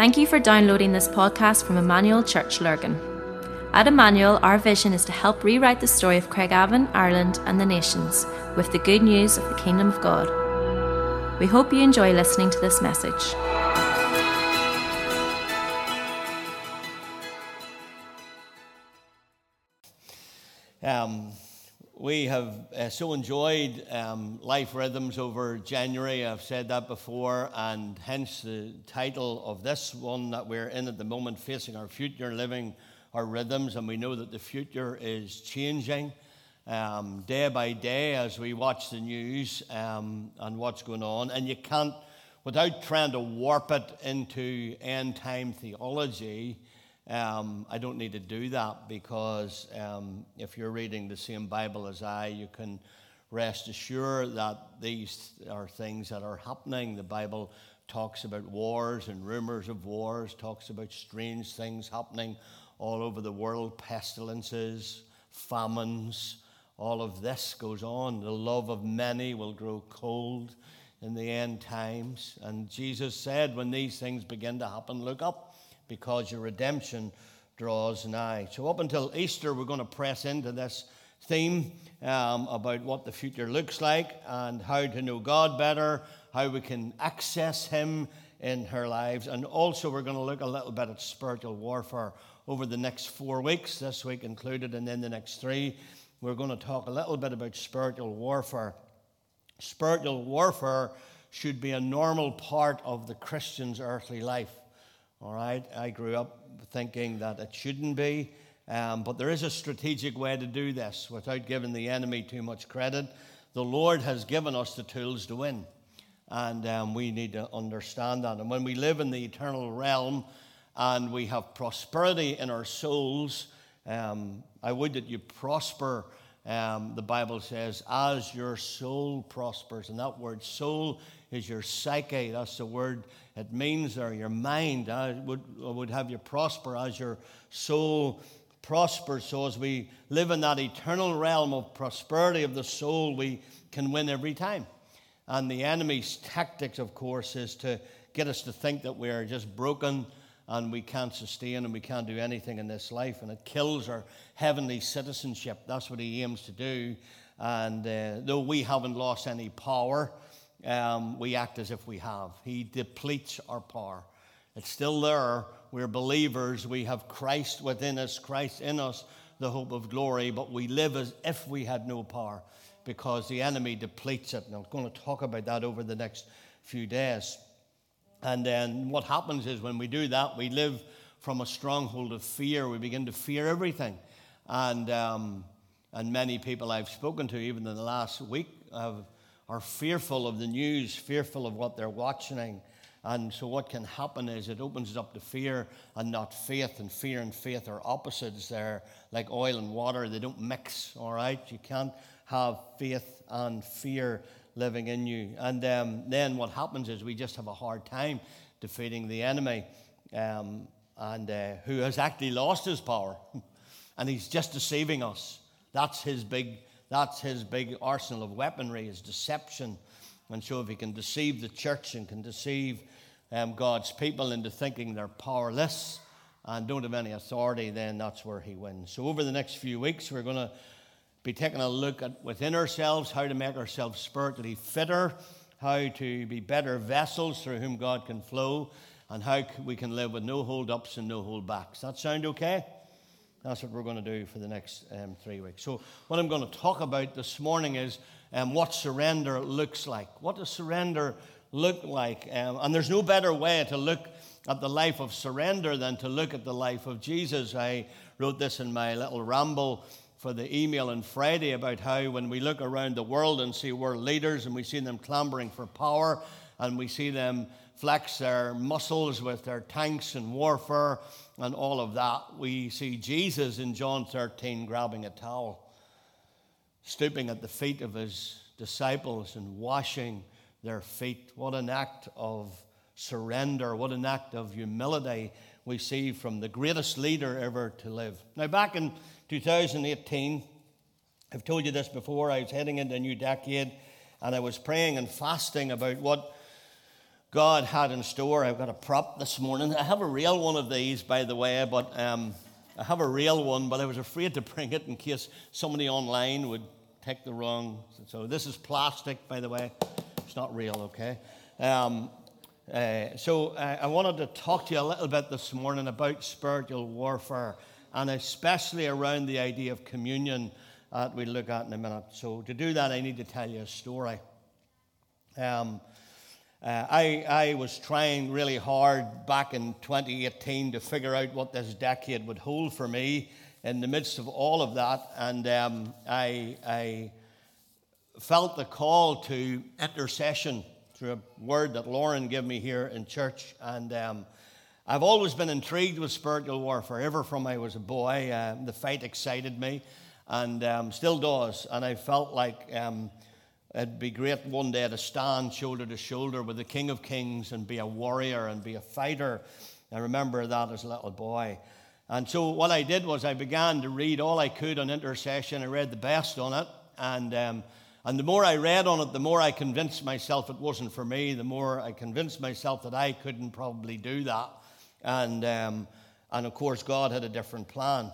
Thank you for downloading this podcast from Emmanuel Church Lurgan. At Emmanuel, our vision is to help rewrite the story of Craigavon, Ireland, and the nations with the good news of the Kingdom of God. We hope you enjoy listening to this message. Uh, so enjoyed um, Life Rhythms over January. I've said that before, and hence the title of this one that we're in at the moment, Facing Our Future, Living Our Rhythms. And we know that the future is changing um, day by day as we watch the news um, and what's going on. And you can't, without trying to warp it into end time theology, um, I don't need to do that because um, if you're reading the same Bible as I, you can rest assured that these are things that are happening. The Bible talks about wars and rumors of wars, talks about strange things happening all over the world, pestilences, famines. All of this goes on. The love of many will grow cold in the end times. And Jesus said, when these things begin to happen, look up because your redemption draws nigh. So, up until Easter, we're going to press into this theme um, about what the future looks like and how to know God better, how we can access Him in our lives. And also, we're going to look a little bit at spiritual warfare over the next four weeks, this week included, and then the next three. We're going to talk a little bit about spiritual warfare. Spiritual warfare should be a normal part of the Christian's earthly life. All right, I grew up thinking that it shouldn't be, um, but there is a strategic way to do this without giving the enemy too much credit. The Lord has given us the tools to win, and um, we need to understand that. And when we live in the eternal realm and we have prosperity in our souls, um, I would that you prosper. Um, the Bible says, as your soul prospers. And that word soul is your psyche. That's the word it means, or your mind. I would, I would have you prosper as your soul prospers. So, as we live in that eternal realm of prosperity of the soul, we can win every time. And the enemy's tactics, of course, is to get us to think that we are just broken and we can't sustain and we can't do anything in this life. And it kills our heavenly citizenship. That's what he aims to do. And uh, though we haven't lost any power, um, we act as if we have. He depletes our power. It's still there. We're believers. We have Christ within us, Christ in us, the hope of glory, but we live as if we had no power because the enemy depletes it. And I'm going to talk about that over the next few days. And then what happens is when we do that, we live from a stronghold of fear. We begin to fear everything. And, um, and many people I've spoken to, even in the last week, have are fearful of the news, fearful of what they're watching. And so, what can happen is it opens up to fear and not faith. And fear and faith are opposites. They're like oil and water, they don't mix, all right? You can't have faith and fear living in you. And um, then what happens is we just have a hard time defeating the enemy um, and uh, who has actually lost his power. and he's just deceiving us. That's his big that's his big arsenal of weaponry, is deception. And so, if he can deceive the church and can deceive um, God's people into thinking they're powerless and don't have any authority, then that's where he wins. So, over the next few weeks, we're going to be taking a look at within ourselves how to make ourselves spiritually fitter, how to be better vessels through whom God can flow, and how we can live with no hold ups and no hold backs. That sound okay? That's what we're going to do for the next um, three weeks. So, what I'm going to talk about this morning is um, what surrender looks like. What does surrender look like? Um, and there's no better way to look at the life of surrender than to look at the life of Jesus. I wrote this in my little ramble for the email on Friday about how when we look around the world and see world leaders and we see them clambering for power and we see them flex their muscles with their tanks and warfare and all of that, we see Jesus in John 13 grabbing a towel, stooping at the feet of his disciples and washing their feet. What an act of surrender, what an act of humility we see from the greatest leader ever to live. Now, back in 2018, I've told you this before, I was heading into a new decade and I was praying and fasting about what God had in store. I've got a prop this morning. I have a real one of these, by the way, but um, I have a real one, but I was afraid to bring it in case somebody online would take the wrong. So this is plastic, by the way. It's not real, okay? Um, uh, so uh, I wanted to talk to you a little bit this morning about spiritual warfare, and especially around the idea of communion that we'll look at in a minute. So to do that, I need to tell you a story. Um, uh, I, I was trying really hard back in 2018 to figure out what this decade would hold for me in the midst of all of that. And um, I, I felt the call to intercession through a word that Lauren gave me here in church. And um, I've always been intrigued with spiritual warfare, ever from I was a boy. Uh, the fight excited me and um, still does. And I felt like um, It'd be great one day to stand shoulder to shoulder with the King of Kings and be a warrior and be a fighter. I remember that as a little boy. And so what I did was I began to read all I could on intercession. I read the best on it. And, um, and the more I read on it, the more I convinced myself it wasn't for me. The more I convinced myself that I couldn't probably do that. And, um, and of course, God had a different plan.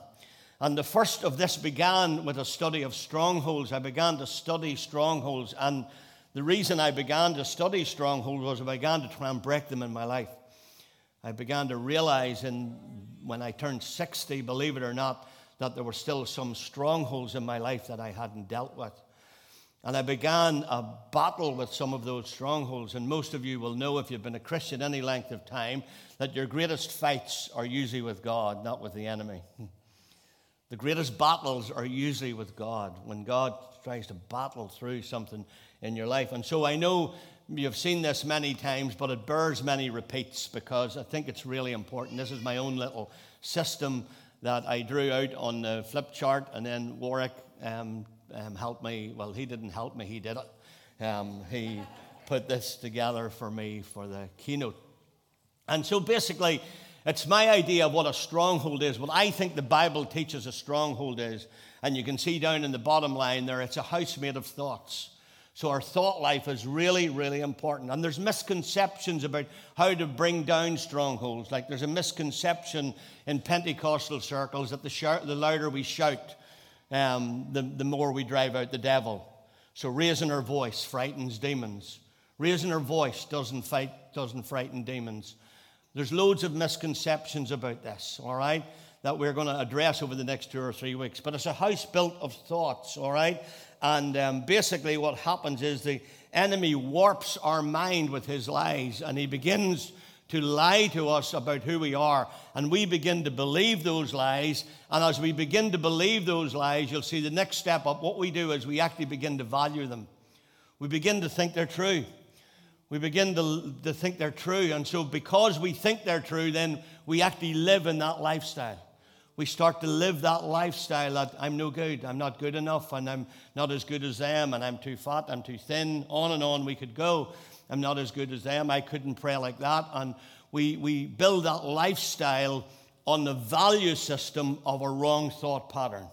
And the first of this began with a study of strongholds. I began to study strongholds. And the reason I began to study strongholds was I began to try and break them in my life. I began to realize in, when I turned 60, believe it or not, that there were still some strongholds in my life that I hadn't dealt with. And I began a battle with some of those strongholds. And most of you will know, if you've been a Christian any length of time, that your greatest fights are usually with God, not with the enemy. The greatest battles are usually with God, when God tries to battle through something in your life. And so I know you've seen this many times, but it bears many repeats because I think it's really important. This is my own little system that I drew out on the flip chart, and then Warwick um, um, helped me. Well, he didn't help me, he did it. Um, he put this together for me for the keynote. And so basically, it's my idea of what a stronghold is, what I think the Bible teaches a stronghold is. And you can see down in the bottom line there, it's a house made of thoughts. So our thought life is really, really important. And there's misconceptions about how to bring down strongholds. Like there's a misconception in Pentecostal circles that the, shout, the louder we shout, um, the, the more we drive out the devil. So raising our voice frightens demons. Raising our voice doesn't, fight, doesn't frighten demons. There's loads of misconceptions about this, all right, that we're going to address over the next two or three weeks. But it's a house built of thoughts, all right? And um, basically, what happens is the enemy warps our mind with his lies, and he begins to lie to us about who we are. And we begin to believe those lies. And as we begin to believe those lies, you'll see the next step up. What we do is we actually begin to value them. We begin to think they're true we begin to, to think they're true. And so, because we think they're true, then we actually live in that lifestyle. We start to live that lifestyle that I'm no good, I'm not good enough, and I'm not as good as them, and I'm too fat, I'm too thin, on and on we could go. I'm not as good as them, I couldn't pray like that. And we, we build that lifestyle on the value system of a wrong thought pattern.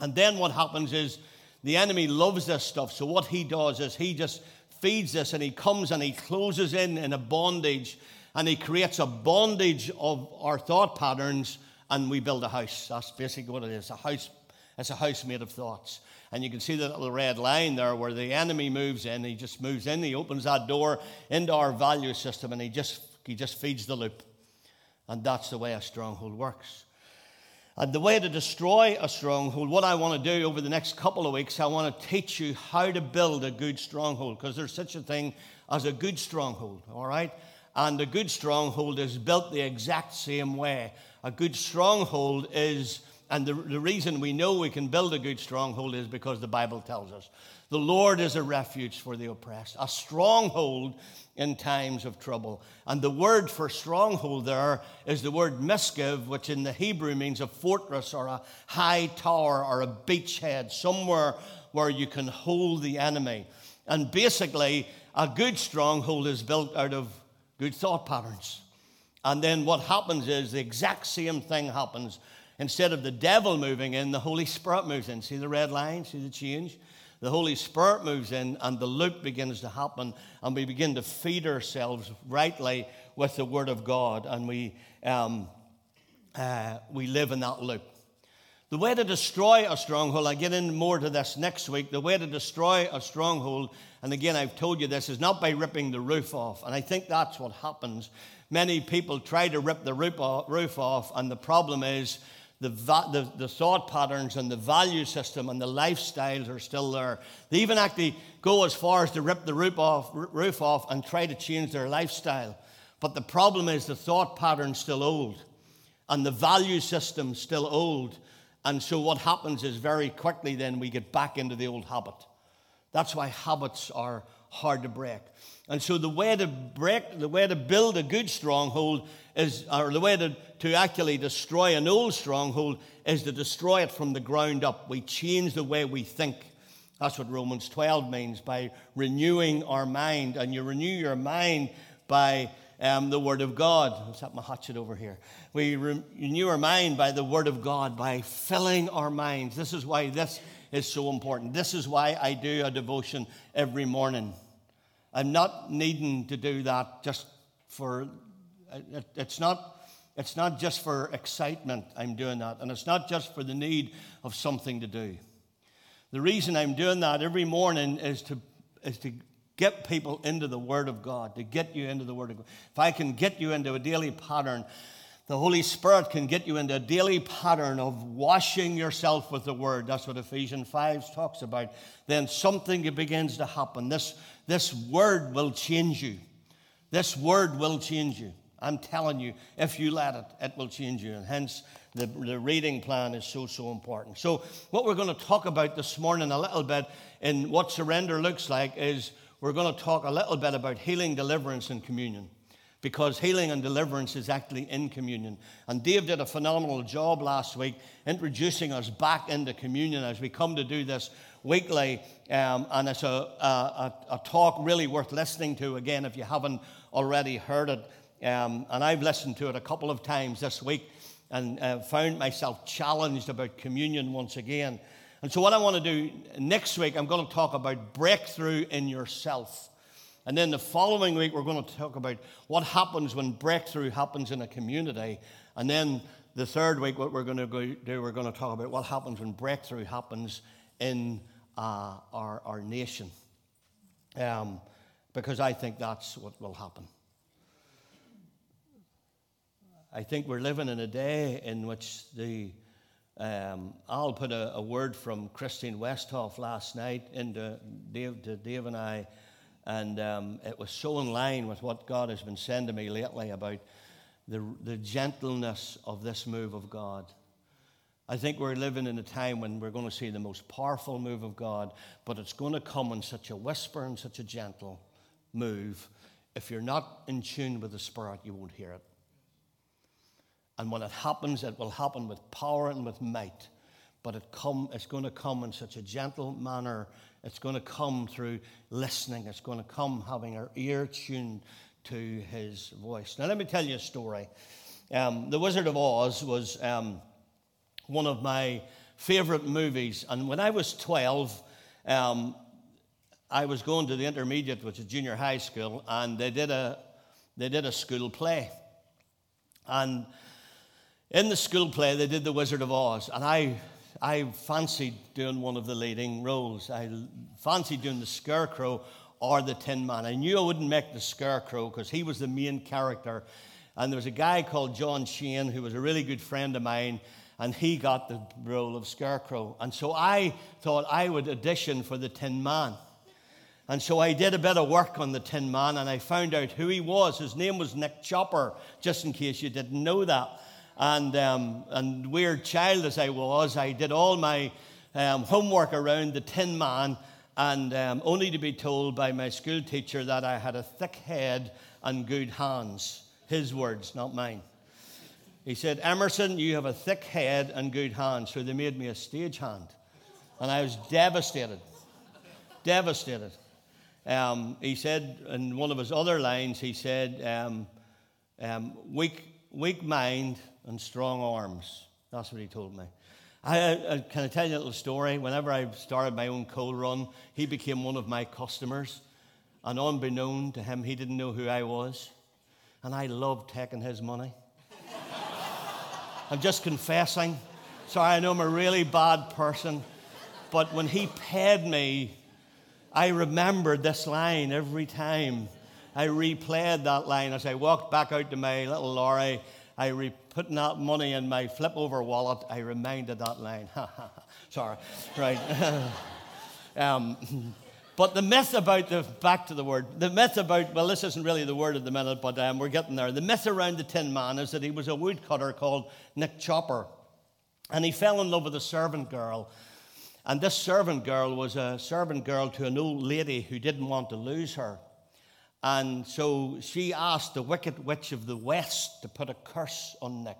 And then what happens is the enemy loves this stuff. So what he does is he just feeds us and he comes and he closes in in a bondage and he creates a bondage of our thought patterns and we build a house. That's basically what it is. A house, it's a house made of thoughts. And you can see the little red line there where the enemy moves in. He just moves in. He opens that door into our value system and he just, he just feeds the loop. And that's the way a stronghold works. And the way to destroy a stronghold, what I want to do over the next couple of weeks, I want to teach you how to build a good stronghold, because there's such a thing as a good stronghold, all right? And a good stronghold is built the exact same way. A good stronghold is, and the, the reason we know we can build a good stronghold is because the Bible tells us. The Lord is a refuge for the oppressed, a stronghold in times of trouble. And the word for stronghold there is the word misgav, which in the Hebrew means a fortress or a high tower or a beachhead, somewhere where you can hold the enemy. And basically, a good stronghold is built out of good thought patterns. And then what happens is the exact same thing happens. Instead of the devil moving in, the Holy Spirit moves in. See the red line? See the change? The Holy Spirit moves in and the loop begins to happen, and we begin to feed ourselves rightly with the Word of God, and we, um, uh, we live in that loop. The way to destroy a stronghold, I get in more to this next week. The way to destroy a stronghold, and again, I've told you this, is not by ripping the roof off. And I think that's what happens. Many people try to rip the roof off, and the problem is the, the, the, thought patterns and the value system and the lifestyles are still there. They even actually go as far as to rip the roof off, roof off and try to change their lifestyle. But the problem is the thought pattern's still old and the value system still old. And so what happens is very quickly then we get back into the old habit. That's why habits are hard to break. And so the way to break, the way to build a good stronghold is, or the way to, to actually destroy an old stronghold is to destroy it from the ground up. We change the way we think. That's what Romans 12 means by renewing our mind. And you renew your mind by um, the Word of God. I'll my hatchet over here. We renew our mind by the Word of God, by filling our minds. This is why this is so important. This is why I do a devotion every morning. I'm not needing to do that just for, it, it's not, it's not just for excitement I'm doing that, and it's not just for the need of something to do. The reason I'm doing that every morning is to, is to get people into the Word of God, to get you into the Word of God. If I can get you into a daily pattern, the Holy Spirit can get you into a daily pattern of washing yourself with the Word. That's what Ephesians 5 talks about. Then something begins to happen. This this word will change you. This word will change you. I'm telling you, if you let it, it will change you. And hence, the, the reading plan is so, so important. So, what we're going to talk about this morning a little bit in what surrender looks like is we're going to talk a little bit about healing, deliverance, and communion. Because healing and deliverance is actually in communion. And Dave did a phenomenal job last week introducing us back into communion as we come to do this weekly, um, and it's a, a, a, talk really worth listening to again if you haven't already heard it. Um, and I've listened to it a couple of times this week and uh, found myself challenged about communion once again. And so, what I want to do next week, I'm going to talk about breakthrough in yourself. And then the following week, we're going to talk about what happens when breakthrough happens in a community. And then the third week, what we're going to do, we're going to talk about what happens when breakthrough happens in uh, our, our nation. Um, because I think that's what will happen. I think we're living in a day in which the um, I'll put a, a, word from Christine Westhoff last night into Dave, to Dave and I, and um, it was so in line with what God has been saying to me lately about the, the gentleness of this move of God. I think we're living in a time when we're going to see the most powerful move of God, but it's going to come in such a whisper and such a gentle move. If you're not in tune with the Spirit, you won't hear it. And when it happens, it will happen with power and with might. But it come, it's going to come in such a gentle manner. It's going to come through listening. It's going to come having our ear tuned to His voice. Now, let me tell you a story. Um, the Wizard of Oz was. Um, one of my favorite movies. And when I was 12, um, I was going to the intermediate, which is junior high school, and they did a, they did a school play. And in the school play, they did The Wizard of Oz. And I, I fancied doing one of the leading roles. I fancied doing the Scarecrow or the Tin Man. I knew I wouldn't make the Scarecrow because he was the main character. And there was a guy called John Shane who was a really good friend of mine and he got the role of Scarecrow. And so I thought I would audition for the Tin Man. And so I did a bit of work on the Tin Man and I found out who he was. His name was Nick Chopper, just in case you didn't know that. And, um, and weird child as I was, I did all my um, homework around the Tin Man and um, only to be told by my school teacher that I had a thick head and good hands. His words, not mine. He said, Emerson, you have a thick head and good hands. So they made me a stagehand. And I was devastated. devastated. Um, he said in one of his other lines, he said, um, um, weak, weak mind and strong arms. That's what he told me. I, I, can I tell you a little story? Whenever I started my own coal run, he became one of my customers. And unbeknown to him, he didn't know who I was. And I loved taking his money. I'm just confessing. Sorry, I know I'm a really bad person. But when he paid me, I remembered this line every time. I replayed that line as I walked back out to my little lorry. I re- putting that money in my flip over wallet. I reminded that line. Sorry, right. um, but the myth about the back to the word, the myth about well, this isn't really the word at the minute, but um, we're getting there. The myth around the Tin Man is that he was a woodcutter called Nick Chopper, and he fell in love with a servant girl. And this servant girl was a servant girl to an old lady who didn't want to lose her. And so she asked the wicked witch of the west to put a curse on Nick.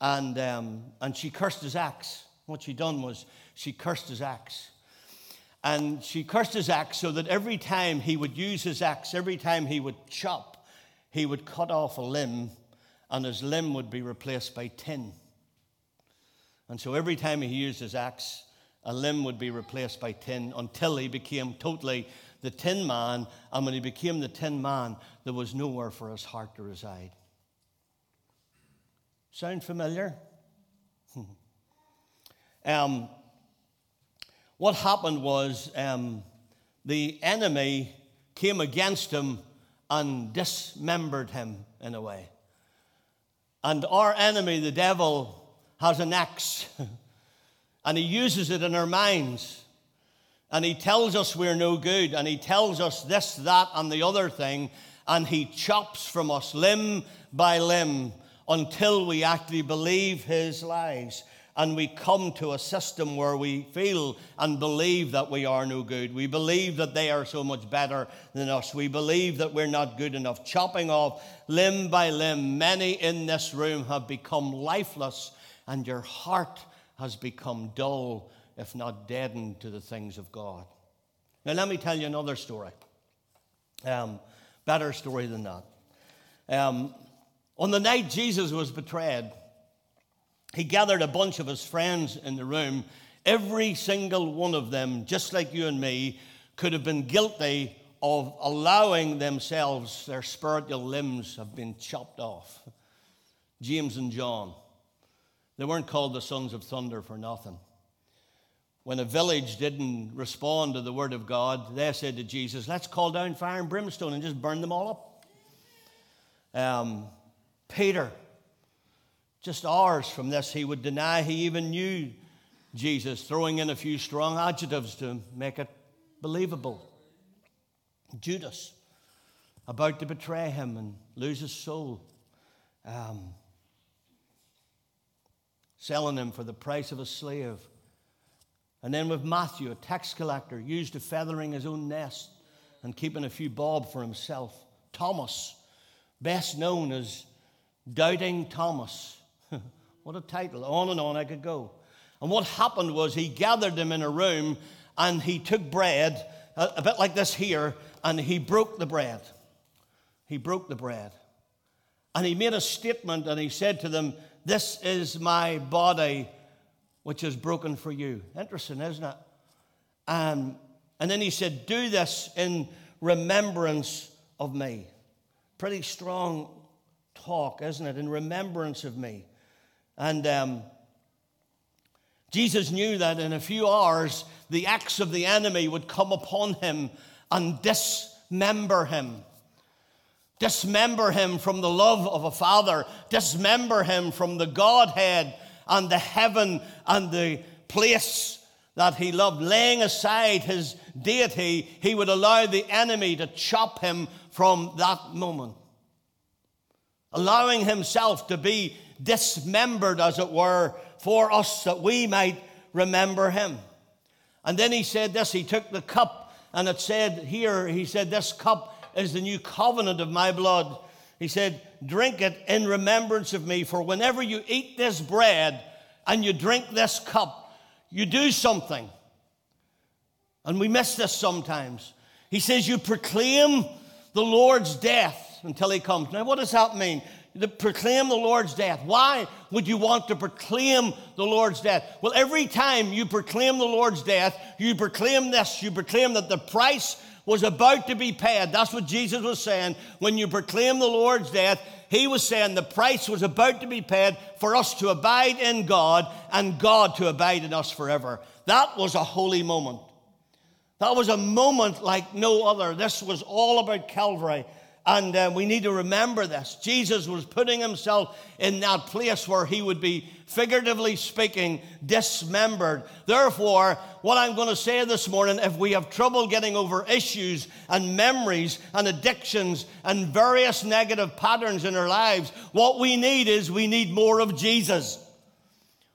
And, um, and she cursed his axe. What she done was she cursed his axe. And she cursed his axe so that every time he would use his axe, every time he would chop, he would cut off a limb, and his limb would be replaced by tin. And so every time he used his axe, a limb would be replaced by tin until he became totally the tin man. And when he became the tin man, there was nowhere for his heart to reside. Sound familiar? um, what happened was um, the enemy came against him and dismembered him in a way. And our enemy, the devil, has an axe and he uses it in our minds. And he tells us we're no good, and he tells us this, that, and the other thing, and he chops from us limb by limb until we actually believe his lies. And we come to a system where we feel and believe that we are no good. We believe that they are so much better than us. We believe that we're not good enough. Chopping off limb by limb, many in this room have become lifeless and your heart has become dull, if not deadened, to the things of God. Now, let me tell you another story. Um, better story than that. Um, on the night Jesus was betrayed, he gathered a bunch of his friends in the room. Every single one of them, just like you and me, could have been guilty of allowing themselves, their spiritual limbs have been chopped off. James and John. They weren't called the sons of thunder for nothing. When a village didn't respond to the word of God, they said to Jesus, Let's call down fire and brimstone and just burn them all up. Um, Peter, just hours from this, he would deny he even knew Jesus, throwing in a few strong adjectives to make it believable. Judas, about to betray him and lose his soul. Um, selling him for the price of a slave. And then with Matthew, a tax collector, used to feathering his own nest and keeping a few bob for himself. Thomas, best known as Doubting Thomas. what a title. On and on I could go. And what happened was he gathered them in a room and he took bread, a, bit like this here, and he broke the bread. He broke the bread. And he made a statement and he said to them, this is my body, which is broken for you. Interesting, isn't it? Um, and then he said, Do this in remembrance of me. Pretty strong talk, isn't it? In remembrance of me. And um, Jesus knew that in a few hours, the axe of the enemy would come upon him and dismember him dismember him from the love of a father, dismember him from the Godhead and the heaven and the place that he loved. Laying aside his deity, he would allow the enemy to chop him from that moment. Allowing himself to be dismembered, as it were, for us that we might remember him. And then he said this he took the cup, and it said here, he said, This cup is the new covenant of my blood. He said, Drink it in remembrance of me, for whenever you eat this bread and you drink this cup, you do something. And we miss this sometimes. He says, You proclaim the Lord's death until he comes. Now, what does that mean? To proclaim the Lord's death. Why? would you want to proclaim the Lord's death? Well, every time you proclaim the Lord's death, you proclaim this, you proclaim that the price was about to be paid. That's what Jesus was saying. When you proclaim the Lord's death, he was saying the price was about to be paid for us to abide in God and God to abide in us forever. That was a holy moment. That was a moment like no other. This was all about Calvary. And uh, we need to remember this. Jesus was putting himself in that place where he would be, figuratively speaking, dismembered. Therefore, what I'm going to say this morning if we have trouble getting over issues and memories and addictions and various negative patterns in our lives, what we need is we need more of Jesus.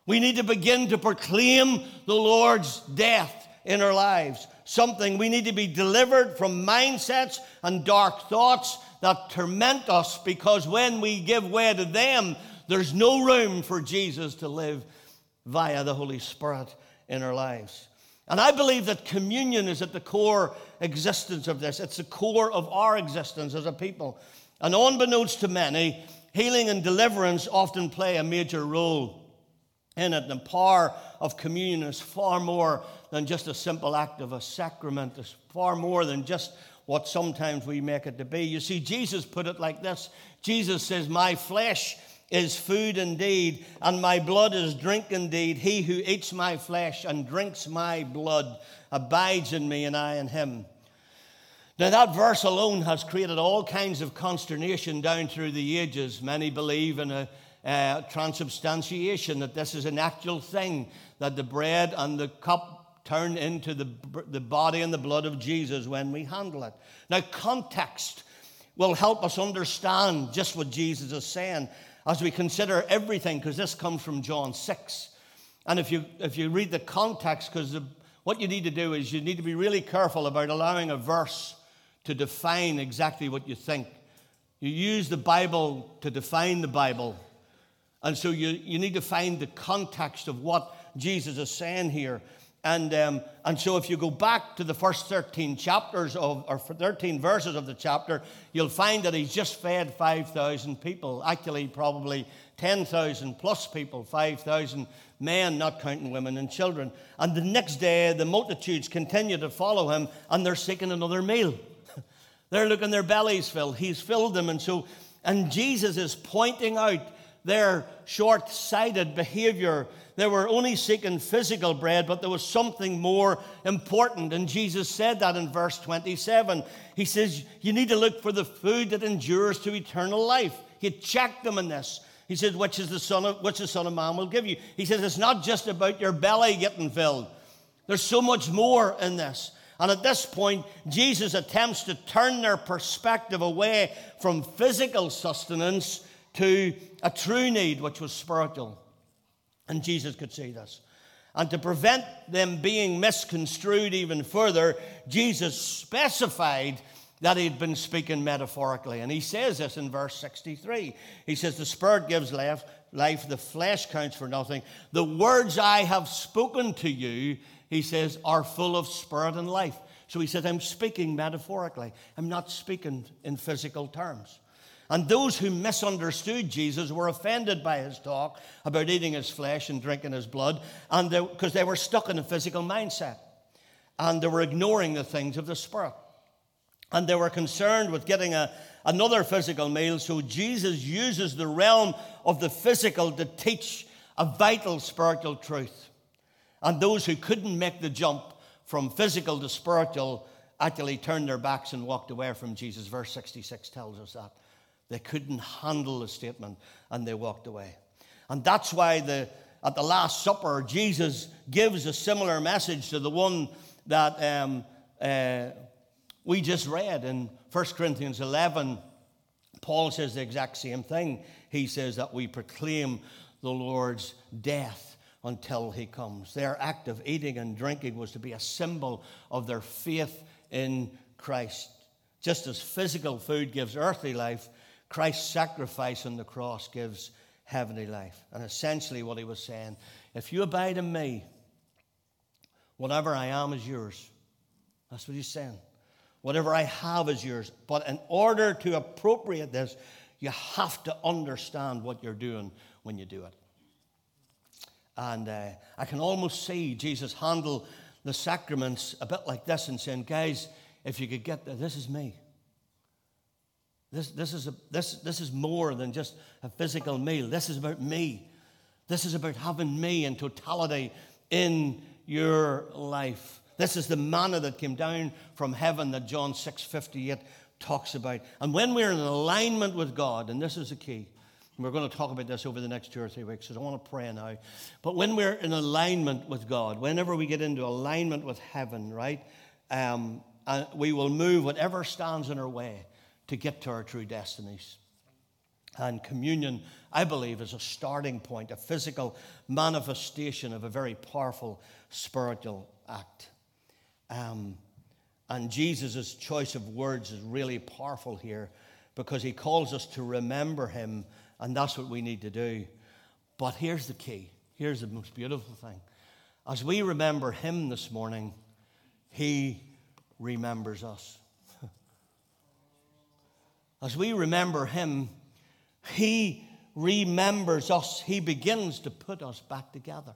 We need to begin to proclaim the Lord's death in our lives something. We need to be delivered from mindsets and dark thoughts that torment us because when we give way to them, there's no room for Jesus to live via the Holy Spirit in our lives. And I believe that communion is at the core existence of this. It's the core of our existence as a people. And unbeknownst to many, healing and deliverance often play a major role in it. The power of communion is far more than just a simple act of a sacrament, it's far more than just what sometimes we make it to be. You see, Jesus put it like this Jesus says, My flesh is food indeed, and my blood is drink indeed. He who eats my flesh and drinks my blood abides in me, and I in him. Now, that verse alone has created all kinds of consternation down through the ages. Many believe in a uh, transubstantiation, that this is an actual thing, that the bread and the cup turn into the, the body and the blood of Jesus when we handle it. Now, context will help us understand just what Jesus is saying as we consider everything, because this comes from John 6. And if you, if you read the context, because what you need to do is you need to be really careful about allowing a verse to define exactly what you think. You use the Bible to define the Bible and so you, you need to find the context of what Jesus is saying here. And, um, and so if you go back to the first 13 chapters of, or 13 verses of the chapter, you'll find that he's just fed 5,000 people. Actually, probably 10,000 plus people, 5,000 men, not counting women and children. And the next day, the multitudes continue to follow him and they're seeking another meal. they're looking their bellies filled. He's filled them. And so, and Jesus is pointing out their short sighted behavior. They were only seeking physical bread, but there was something more important. And Jesus said that in verse 27. He says, You need to look for the food that endures to eternal life. He checked them in this. He said, Which is the Son of which the Son of Man will give you. He says, It's not just about your belly getting filled. There's so much more in this. And at this point, Jesus attempts to turn their perspective away from physical sustenance to a true need, which was spiritual. And Jesus could see this. And to prevent them being misconstrued even further, Jesus specified that he'd been speaking metaphorically. And he says this in verse 63. He says, The Spirit gives life, life, the flesh counts for nothing. The words I have spoken to you, he says, are full of spirit and life. So he says, I'm speaking metaphorically, I'm not speaking in physical terms. And those who misunderstood Jesus were offended by his talk about eating his flesh and drinking his blood, and because they, they were stuck in a physical mindset. And they were ignoring the things of the Spirit. And they were concerned with getting a, another physical meal. So Jesus uses the realm of the physical to teach a vital spiritual truth. And those who couldn't make the jump from physical to spiritual actually turned their backs and walked away from Jesus. Verse 66 tells us that. They couldn't handle the statement and they walked away. And that's why the, at the Last Supper, Jesus gives a similar message to the one that um, uh, we just read in 1 Corinthians 11. Paul says the exact same thing. He says that we proclaim the Lord's death until he comes. Their act of eating and drinking was to be a symbol of their faith in Christ. Just as physical food gives earthly life, Christ's sacrifice on the cross gives heavenly life. And essentially, what he was saying if you abide in me, whatever I am is yours. That's what he's saying. Whatever I have is yours. But in order to appropriate this, you have to understand what you're doing when you do it. And uh, I can almost see Jesus handle the sacraments a bit like this and saying, guys, if you could get there, this is me. This, this, is a, this, this is more than just a physical meal. This is about me. This is about having me in totality in your life. This is the manna that came down from heaven that John 6:58 talks about. And when we're in alignment with God, and this is the key, we're going to talk about this over the next two or three weeks, so I want to pray now. But when we're in alignment with God, whenever we get into alignment with heaven, right, um, uh, we will move whatever stands in our way to get to our true destinies. And communion, I believe, is a starting point, a physical manifestation of a very powerful spiritual act. Um, and Jesus' choice of words is really powerful here because he calls us to remember him, and that's what we need to do. But here's the key here's the most beautiful thing. As we remember him this morning, he remembers us. As we remember him, he remembers us. He begins to put us back together.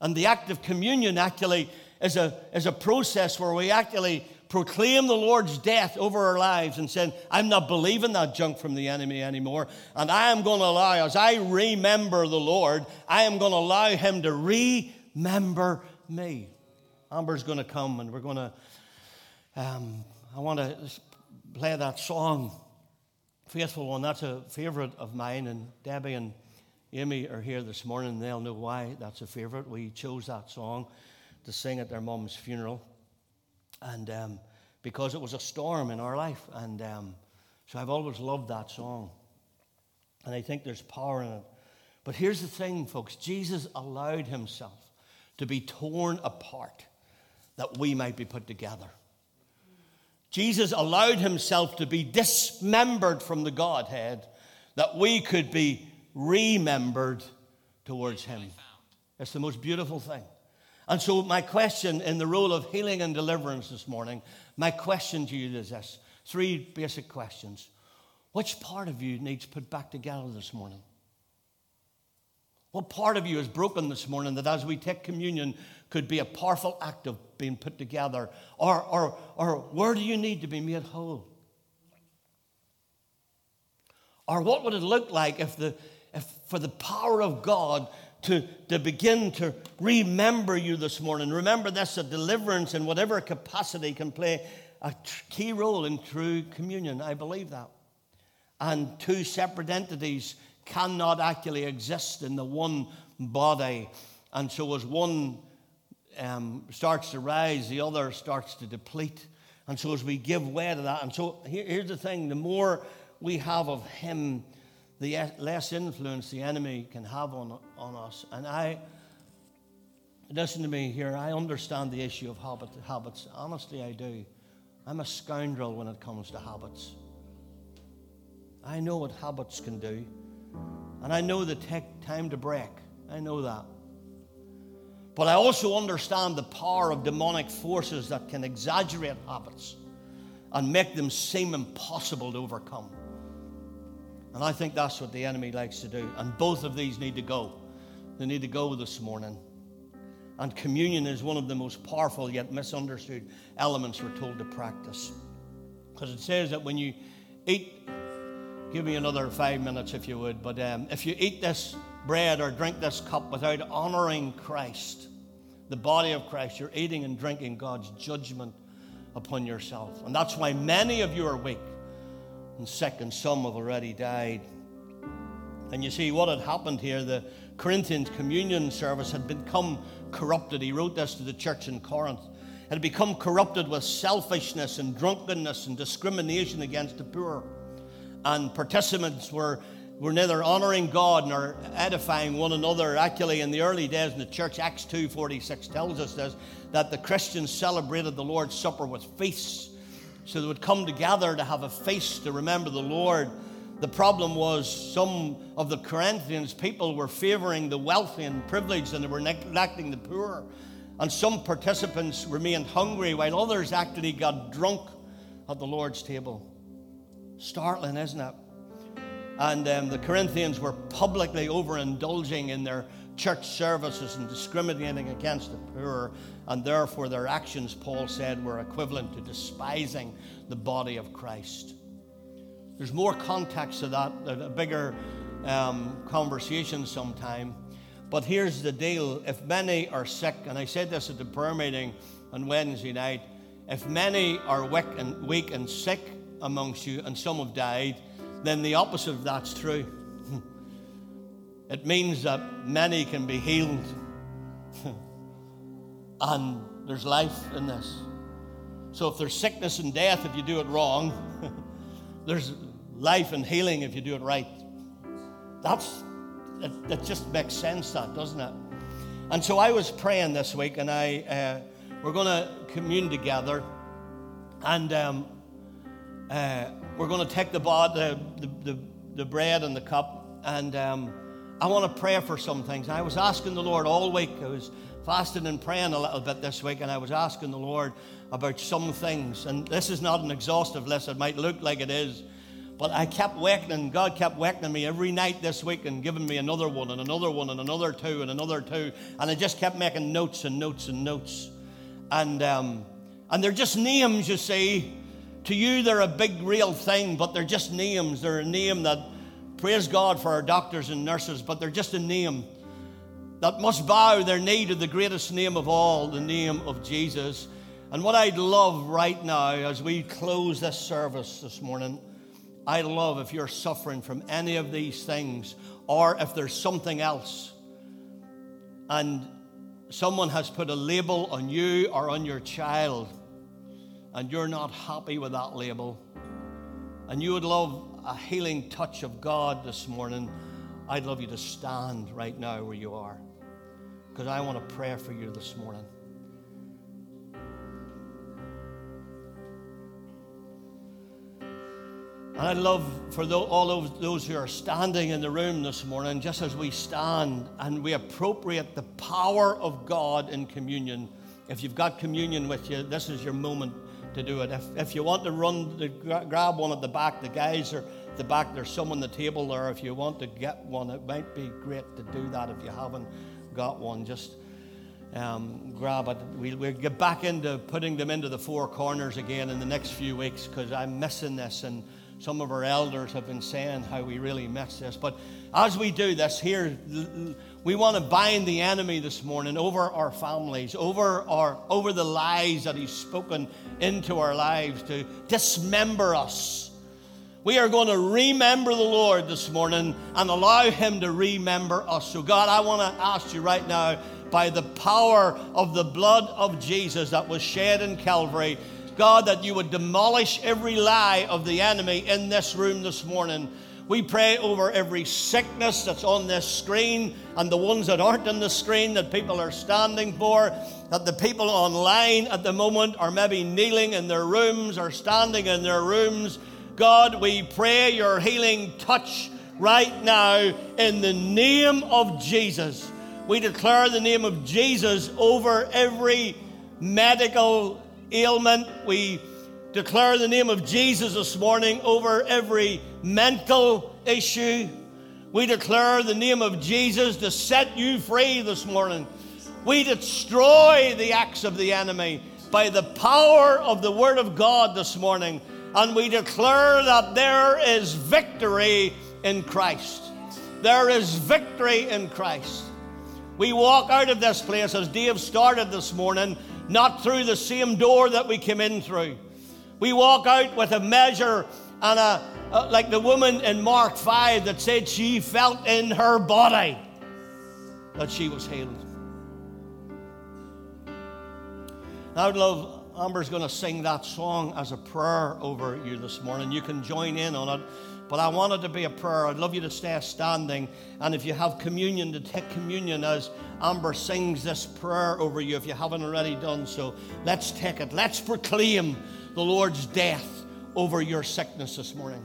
And the act of communion actually is a, is a process where we actually proclaim the Lord's death over our lives and saying, I'm not believing that junk from the enemy anymore. And I am going to allow, as I remember the Lord, I am going to allow him to remember me. Amber's going to come and we're going to, um, I want to play that song, Faithful One. That's a favorite of mine. And Debbie and Amy are here this morning. They'll know why that's a favorite. We chose that song to sing at their mum's funeral. And um, because it was a storm in our life. And um, so I've always loved that song. And I think there's power in it. But here's the thing, folks Jesus allowed himself to be torn apart that we might be put together. Jesus allowed himself to be dismembered from the Godhead that we could be remembered towards him. It's the most beautiful thing. And so, my question in the role of healing and deliverance this morning, my question to you is this three basic questions. Which part of you needs put back together this morning? What part of you is broken this morning that as we take communion could be a powerful act of being put together? Or, or, or where do you need to be made whole? Or what would it look like if, the, if for the power of God to, to begin to remember you this morning? Remember this that deliverance in whatever capacity can play a key role in true communion. I believe that. And two separate entities cannot actually exist in the one body. And so, as one um, starts to rise, the other starts to deplete. And so, as we give way to that, and so here, here's the thing the more we have of Him, the less influence the enemy can have on, on us. And I, listen to me here, I understand the issue of habit, habits. Honestly, I do. I'm a scoundrel when it comes to habits. I know what habits can do. And I know they take time to break. I know that. But I also understand the power of demonic forces that can exaggerate habits and make them seem impossible to overcome. And I think that's what the enemy likes to do. And both of these need to go. They need to go this morning. And communion is one of the most powerful yet misunderstood elements we're told to practice. Because it says that when you eat, give me another five minutes if you would, but um, if you eat this bread or drink this cup without honoring Christ, the body of Christ, you're eating and drinking God's judgment upon yourself. And that's why many of you are weak and sick, and some have already died. And you see what had happened here the Corinthians communion service had become corrupted. He wrote this to the church in Corinth. It had become corrupted with selfishness and drunkenness and discrimination against the poor. And participants were we're neither honoring God nor edifying one another. Actually, in the early days in the church, Acts 2.46 tells us this, that the Christians celebrated the Lord's Supper with feasts. So they would come together to have a feast to remember the Lord. The problem was some of the Corinthians people were favoring the wealthy and privileged and they were neglecting the poor. And some participants remained hungry while others actually got drunk at the Lord's table. Startling, isn't it? And um, the Corinthians were publicly overindulging in their church services and discriminating against the poor, and therefore their actions, Paul said, were equivalent to despising the body of Christ. There's more context to that, a bigger um, conversation sometime. But here's the deal if many are sick, and I said this at the prayer meeting on Wednesday night, if many are weak and, weak and sick amongst you, and some have died, then the opposite of that's true. it means that many can be healed. and there's life in this. So if there's sickness and death if you do it wrong, there's life and healing if you do it right. That's it just makes sense, that doesn't it? And so I was praying this week, and I uh, we're going to commune together, and um, uh, we're going to take the, the, the, the, bread and the cup, and um, I want to pray for some things. I was asking the Lord all week. I was fasting and praying a little bit this week, and I was asking the Lord about some things. And this is not an exhaustive list. It might look like it is, but I kept waking, God kept waking me every night this week and giving me another one and another one and another two and another two. And I just kept making notes and notes and notes. And, um, and they're just names, you see. To you, they're a big, real thing, but they're just names. They're a name that, praise God for our doctors and nurses, but they're just a name that must bow their knee to the greatest name of all, the name of Jesus. And what I'd love right now as we close this service this morning I'd love if you're suffering from any of these things or if there's something else and someone has put a label on you or on your child and you're not happy with that label and you would love a healing touch of God this morning, I'd love you to stand right now where you are because I want to pray for you this morning. And I'd love for all of those who are standing in the room this morning, just as we stand and we appropriate the power of God in communion. If you've got communion with you, this is your moment to do it. If, if you want to run, to grab one at the back, the guys are at the back, there's some on the table there. If you want to get one, it might be great to do that. If you haven't got one, just um, grab it. We'll, we'll get back into putting them into the four corners again in the next few weeks because I'm missing this. and some of our elders have been saying how we really miss this. But as we do this here, we want to bind the enemy this morning over our families, over, our, over the lies that he's spoken into our lives to dismember us. We are going to remember the Lord this morning and allow him to remember us. So, God, I want to ask you right now, by the power of the blood of Jesus that was shed in Calvary, God, that you would demolish every lie of the enemy in this room this morning. We pray over every sickness that's on this screen and the ones that aren't on the screen that people are standing for, that the people online at the moment are maybe kneeling in their rooms or standing in their rooms. God, we pray your healing touch right now in the name of Jesus. We declare the name of Jesus over every medical ailment. We declare the name of Jesus this morning over every mental issue. We declare the name of Jesus to set you free this morning. We destroy the acts of the enemy by the power of the Word of God this morning. And we declare that there is victory in Christ. There is victory in Christ. We walk out of this place as Dave started this morning not through the same door that we came in through. We walk out with a measure and a, a, like the woman in Mark 5 that said she felt in her body that she was healed. I would love, Amber's going to sing that song as a prayer over you this morning. You can join in on it. But I want it to be a prayer. I'd love you to stay standing. And if you have communion, to take communion as Amber sings this prayer over you, if you haven't already done so. Let's take it. Let's proclaim the Lord's death over your sickness this morning.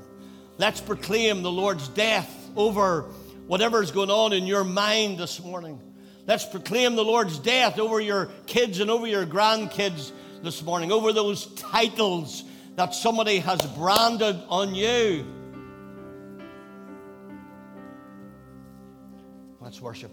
Let's proclaim the Lord's death over whatever's going on in your mind this morning. Let's proclaim the Lord's death over your kids and over your grandkids this morning, over those titles that somebody has branded on you. Let's worship.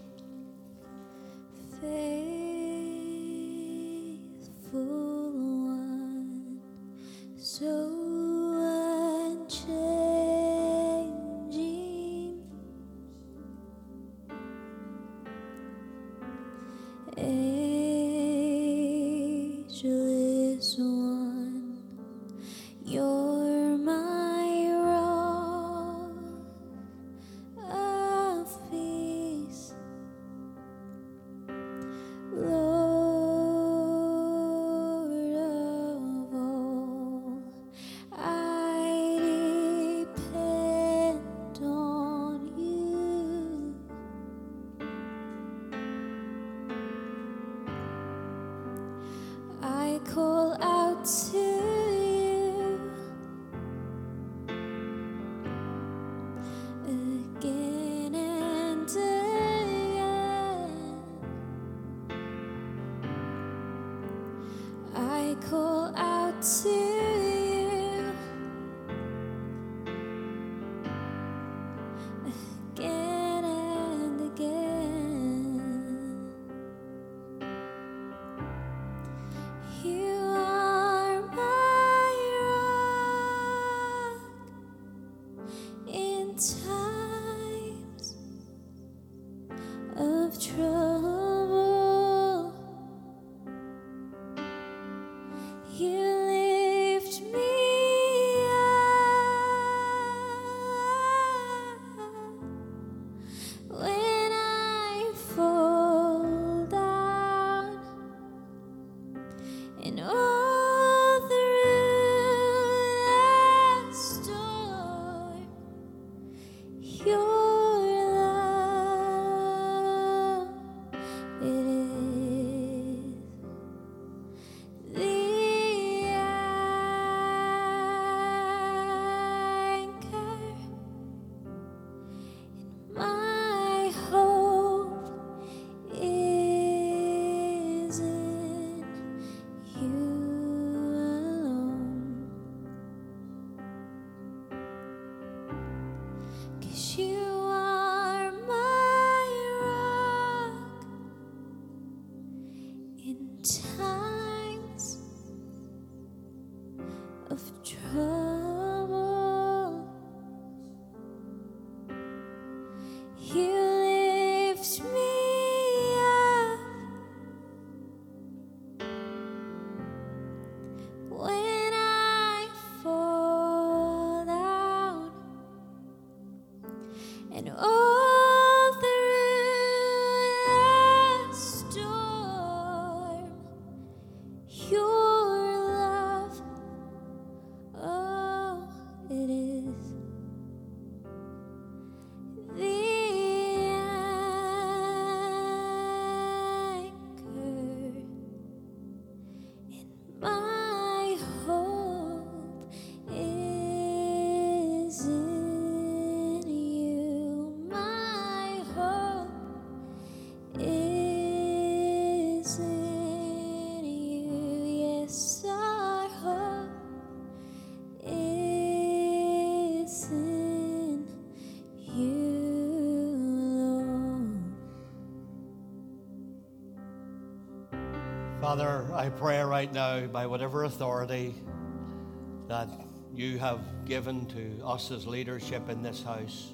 time. Father, I pray right now, by whatever authority that you have given to us as leadership in this house,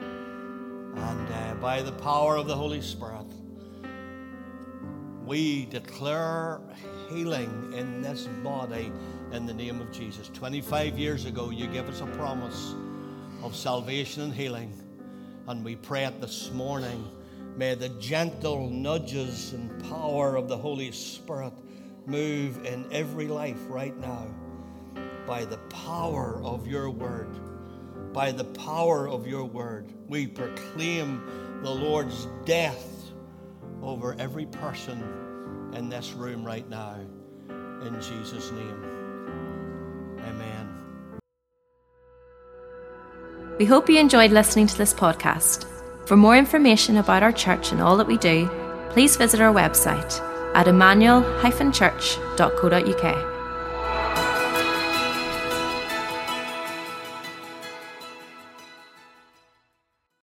and uh, by the power of the Holy Spirit, we declare healing in this body in the name of Jesus. 25 years ago, you gave us a promise of salvation and healing, and we pray it this morning May the gentle nudges and power of the Holy Spirit move in every life right now by the power of your word. By the power of your word, we proclaim the Lord's death over every person in this room right now. In Jesus' name. Amen. We hope you enjoyed listening to this podcast. For more information about our church and all that we do, please visit our website at emmanuel-church.co.uk.